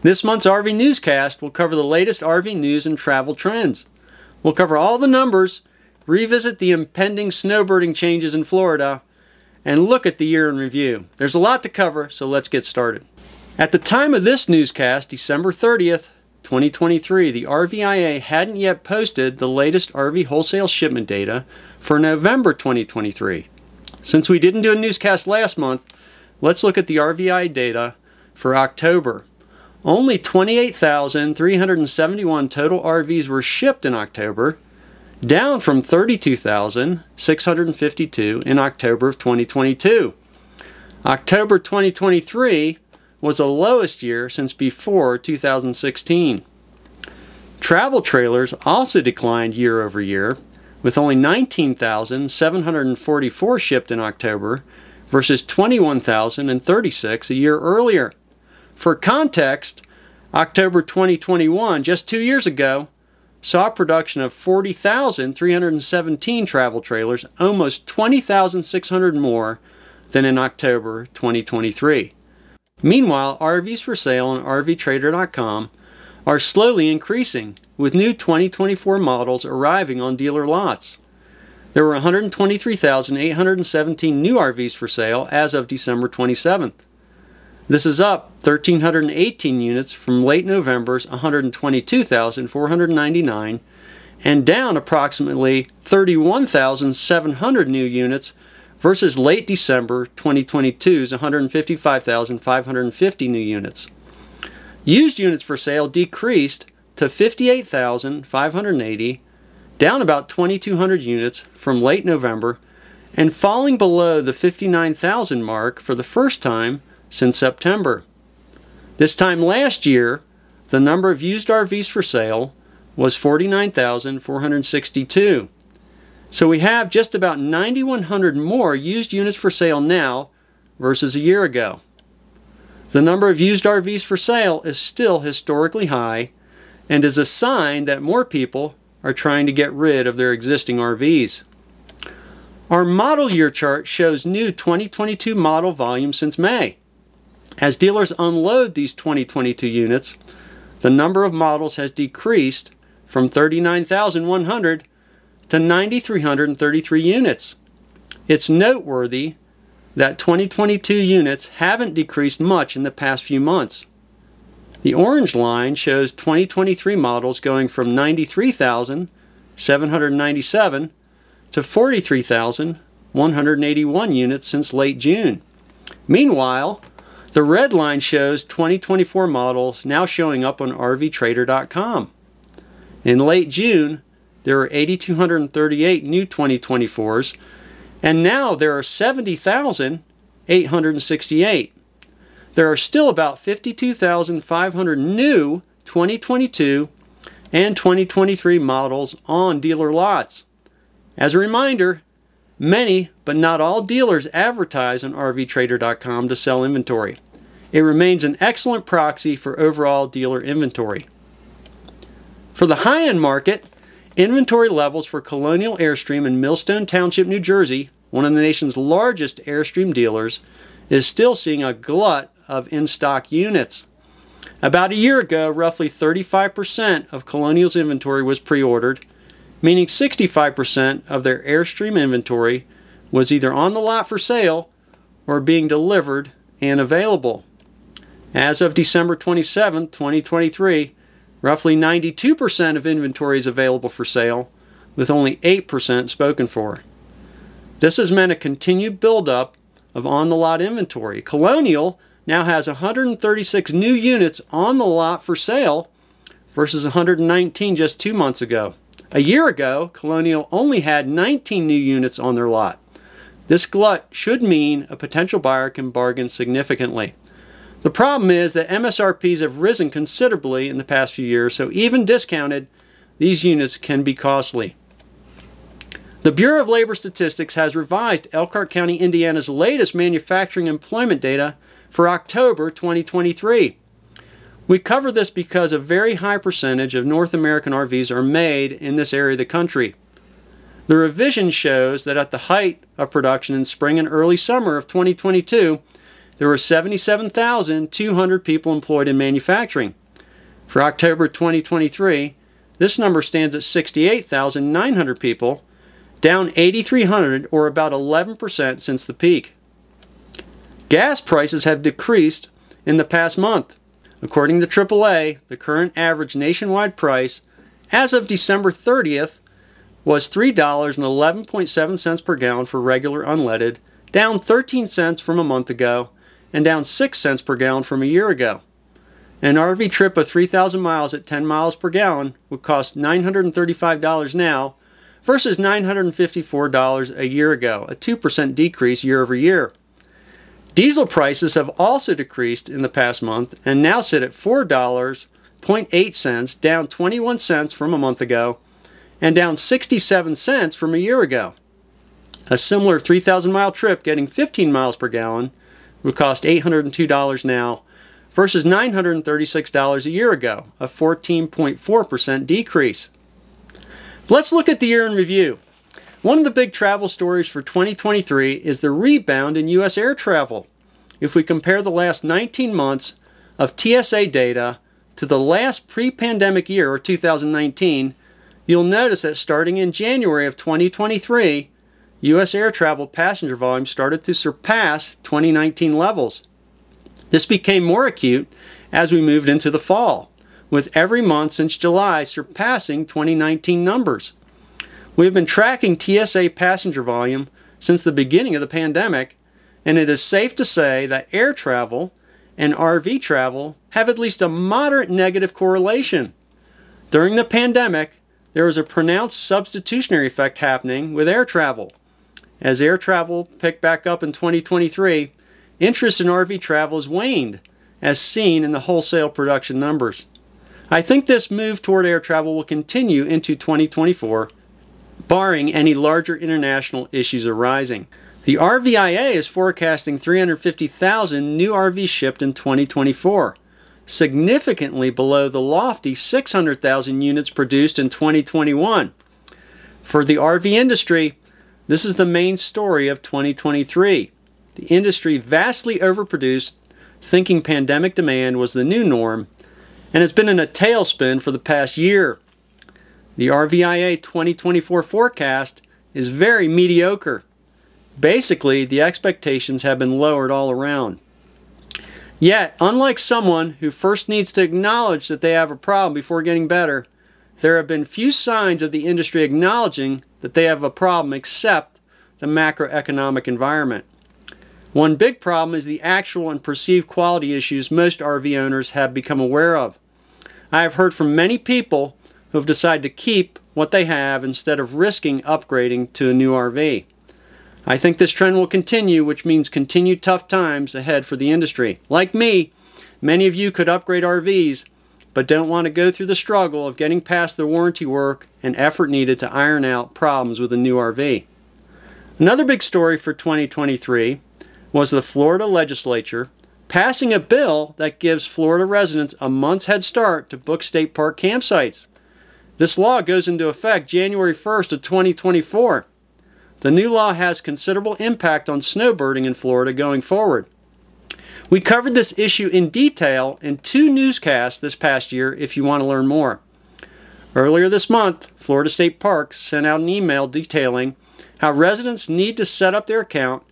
This month's RV Newscast will cover the latest RV news and travel trends. We'll cover all the numbers, revisit the impending snowbirding changes in Florida, and look at the year in review. There's a lot to cover, so let's get started. At the time of this newscast, December 30th, 2023, the RVIA hadn't yet posted the latest RV wholesale shipment data for November 2023. Since we didn't do a newscast last month, let's look at the RVIA data for October. Only 28,371 total RVs were shipped in October, down from 32,652 in October of 2022. October 2023 was the lowest year since before 2016. Travel trailers also declined year over year, with only 19,744 shipped in October versus 21,036 a year earlier. For context, October 2021, just two years ago, saw production of 40,317 travel trailers, almost 20,600 more than in October 2023. Meanwhile, RVs for sale on RVTrader.com are slowly increasing, with new 2024 models arriving on dealer lots. There were 123,817 new RVs for sale as of December 27th. This is up 1,318 units from late November's 122,499 and down approximately 31,700 new units versus late December 2022's 155,550 new units. Used units for sale decreased to 58,580, down about 2,200 units from late November, and falling below the 59,000 mark for the first time since September. This time last year, the number of used RVs for sale was 49,462. So we have just about 9,100 more used units for sale now versus a year ago. The number of used RVs for sale is still historically high and is a sign that more people are trying to get rid of their existing RVs. Our model year chart shows new 2022 model volume since May. As dealers unload these 2022 units, the number of models has decreased from 39,100 to 9,333 units. It's noteworthy that 2022 units haven't decreased much in the past few months. The orange line shows 2023 models going from 93,797 to 43,181 units since late June. Meanwhile, the red line shows 2024 models now showing up on RVTrader.com. In late June, there were 8,238 new 2024s, and now there are 70,868. There are still about 52,500 new 2022 and 2023 models on dealer lots. As a reminder, Many, but not all dealers advertise on RVTrader.com to sell inventory. It remains an excellent proxy for overall dealer inventory. For the high end market, inventory levels for Colonial Airstream in Millstone Township, New Jersey, one of the nation's largest Airstream dealers, is still seeing a glut of in stock units. About a year ago, roughly 35% of Colonial's inventory was pre ordered, meaning 65% of their Airstream inventory was either on the lot for sale or being delivered and available. As of December 27, 2023, roughly 92% of inventory is available for sale, with only 8% spoken for. This has meant a continued buildup of on the lot inventory. Colonial now has 136 new units on the lot for sale versus 119 just two months ago. A year ago, Colonial only had 19 new units on their lot. This glut should mean a potential buyer can bargain significantly. The problem is that MSRPs have risen considerably in the past few years, so even discounted, these units can be costly. The Bureau of Labor Statistics has revised Elkhart County, Indiana's latest manufacturing employment data for October 2023. We cover this because a very high percentage of North American RVs are made in this area of the country. The revision shows that at the height of production in spring and early summer of 2022, there were 77,200 people employed in manufacturing. For October 2023, this number stands at 68,900 people, down 8,300 or about 11% since the peak. Gas prices have decreased in the past month. According to AAA, the current average nationwide price as of December 30th was $3.11.7 per gallon for regular unleaded, down 13 cents from a month ago, and down 6 cents per gallon from a year ago. An RV trip of 3,000 miles at 10 miles per gallon would cost $935 now versus $954 a year ago, a 2% decrease year over year. Diesel prices have also decreased in the past month and now sit at $4.08, down 21 cents from a month ago and down 67 cents from a year ago. A similar 3,000 mile trip getting 15 miles per gallon would cost $802 now versus $936 a year ago, a 14.4% decrease. Let's look at the year in review. One of the big travel stories for 2023 is the rebound in U.S. air travel. If we compare the last 19 months of TSA data to the last pre pandemic year, or 2019, you'll notice that starting in January of 2023, U.S. air travel passenger volume started to surpass 2019 levels. This became more acute as we moved into the fall, with every month since July surpassing 2019 numbers. We have been tracking TSA passenger volume since the beginning of the pandemic, and it is safe to say that air travel and RV travel have at least a moderate negative correlation. During the pandemic, there was a pronounced substitutionary effect happening with air travel. As air travel picked back up in 2023, interest in RV travel has waned, as seen in the wholesale production numbers. I think this move toward air travel will continue into 2024, barring any larger international issues arising. The RVIA is forecasting 350,000 new RVs shipped in 2024 significantly below the lofty 600,000 units produced in 2021. For the RV industry, this is the main story of 2023. The industry vastly overproduced, thinking pandemic demand was the new norm, and has been in a tailspin for the past year. The RVIA 2024 forecast is very mediocre. Basically, the expectations have been lowered all around. Yet, unlike someone who first needs to acknowledge that they have a problem before getting better, there have been few signs of the industry acknowledging that they have a problem except the macroeconomic environment. One big problem is the actual and perceived quality issues most RV owners have become aware of. I have heard from many people who have decided to keep what they have instead of risking upgrading to a new RV. I think this trend will continue, which means continued tough times ahead for the industry. Like me, many of you could upgrade RVs, but don't want to go through the struggle of getting past the warranty work and effort needed to iron out problems with a new RV. Another big story for 2023 was the Florida legislature passing a bill that gives Florida residents a month's head start to book state park campsites. This law goes into effect January 1st of 2024. The new law has considerable impact on snowbirding in Florida going forward. We covered this issue in detail in two newscasts this past year if you want to learn more. Earlier this month, Florida State Parks sent out an email detailing how residents need to set up their account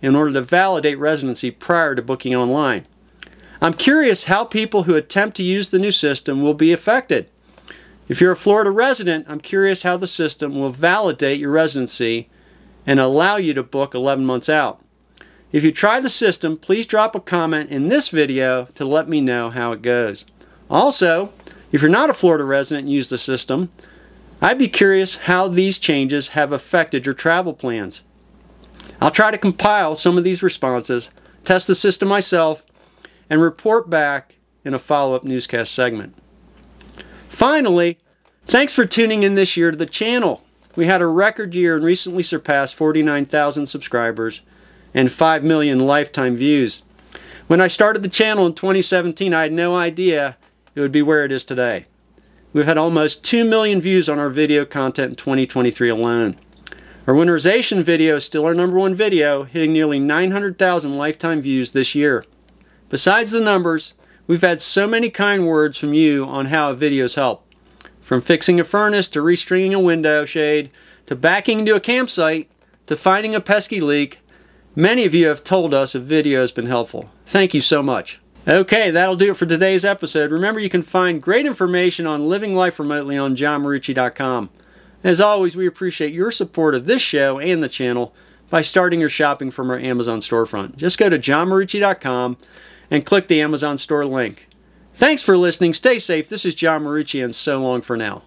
in order to validate residency prior to booking online. I'm curious how people who attempt to use the new system will be affected. If you're a Florida resident, I'm curious how the system will validate your residency and allow you to book 11 months out. If you try the system, please drop a comment in this video to let me know how it goes. Also, if you're not a Florida resident and use the system, I'd be curious how these changes have affected your travel plans. I'll try to compile some of these responses, test the system myself, and report back in a follow up newscast segment. Finally, thanks for tuning in this year to the channel. We had a record year and recently surpassed 49,000 subscribers and 5 million lifetime views. When I started the channel in 2017, I had no idea it would be where it is today. We've had almost 2 million views on our video content in 2023 alone. Our winterization video is still our number one video, hitting nearly 900,000 lifetime views this year. Besides the numbers, we've had so many kind words from you on how videos help. From fixing a furnace to restringing a window shade to backing into a campsite to finding a pesky leak, many of you have told us a video has been helpful. Thank you so much. Okay, that'll do it for today's episode. Remember, you can find great information on living life remotely on johnmarucci.com. As always, we appreciate your support of this show and the channel by starting your shopping from our Amazon storefront. Just go to johnmarucci.com and click the Amazon store link. Thanks for listening. Stay safe. This is John Marucci, and so long for now.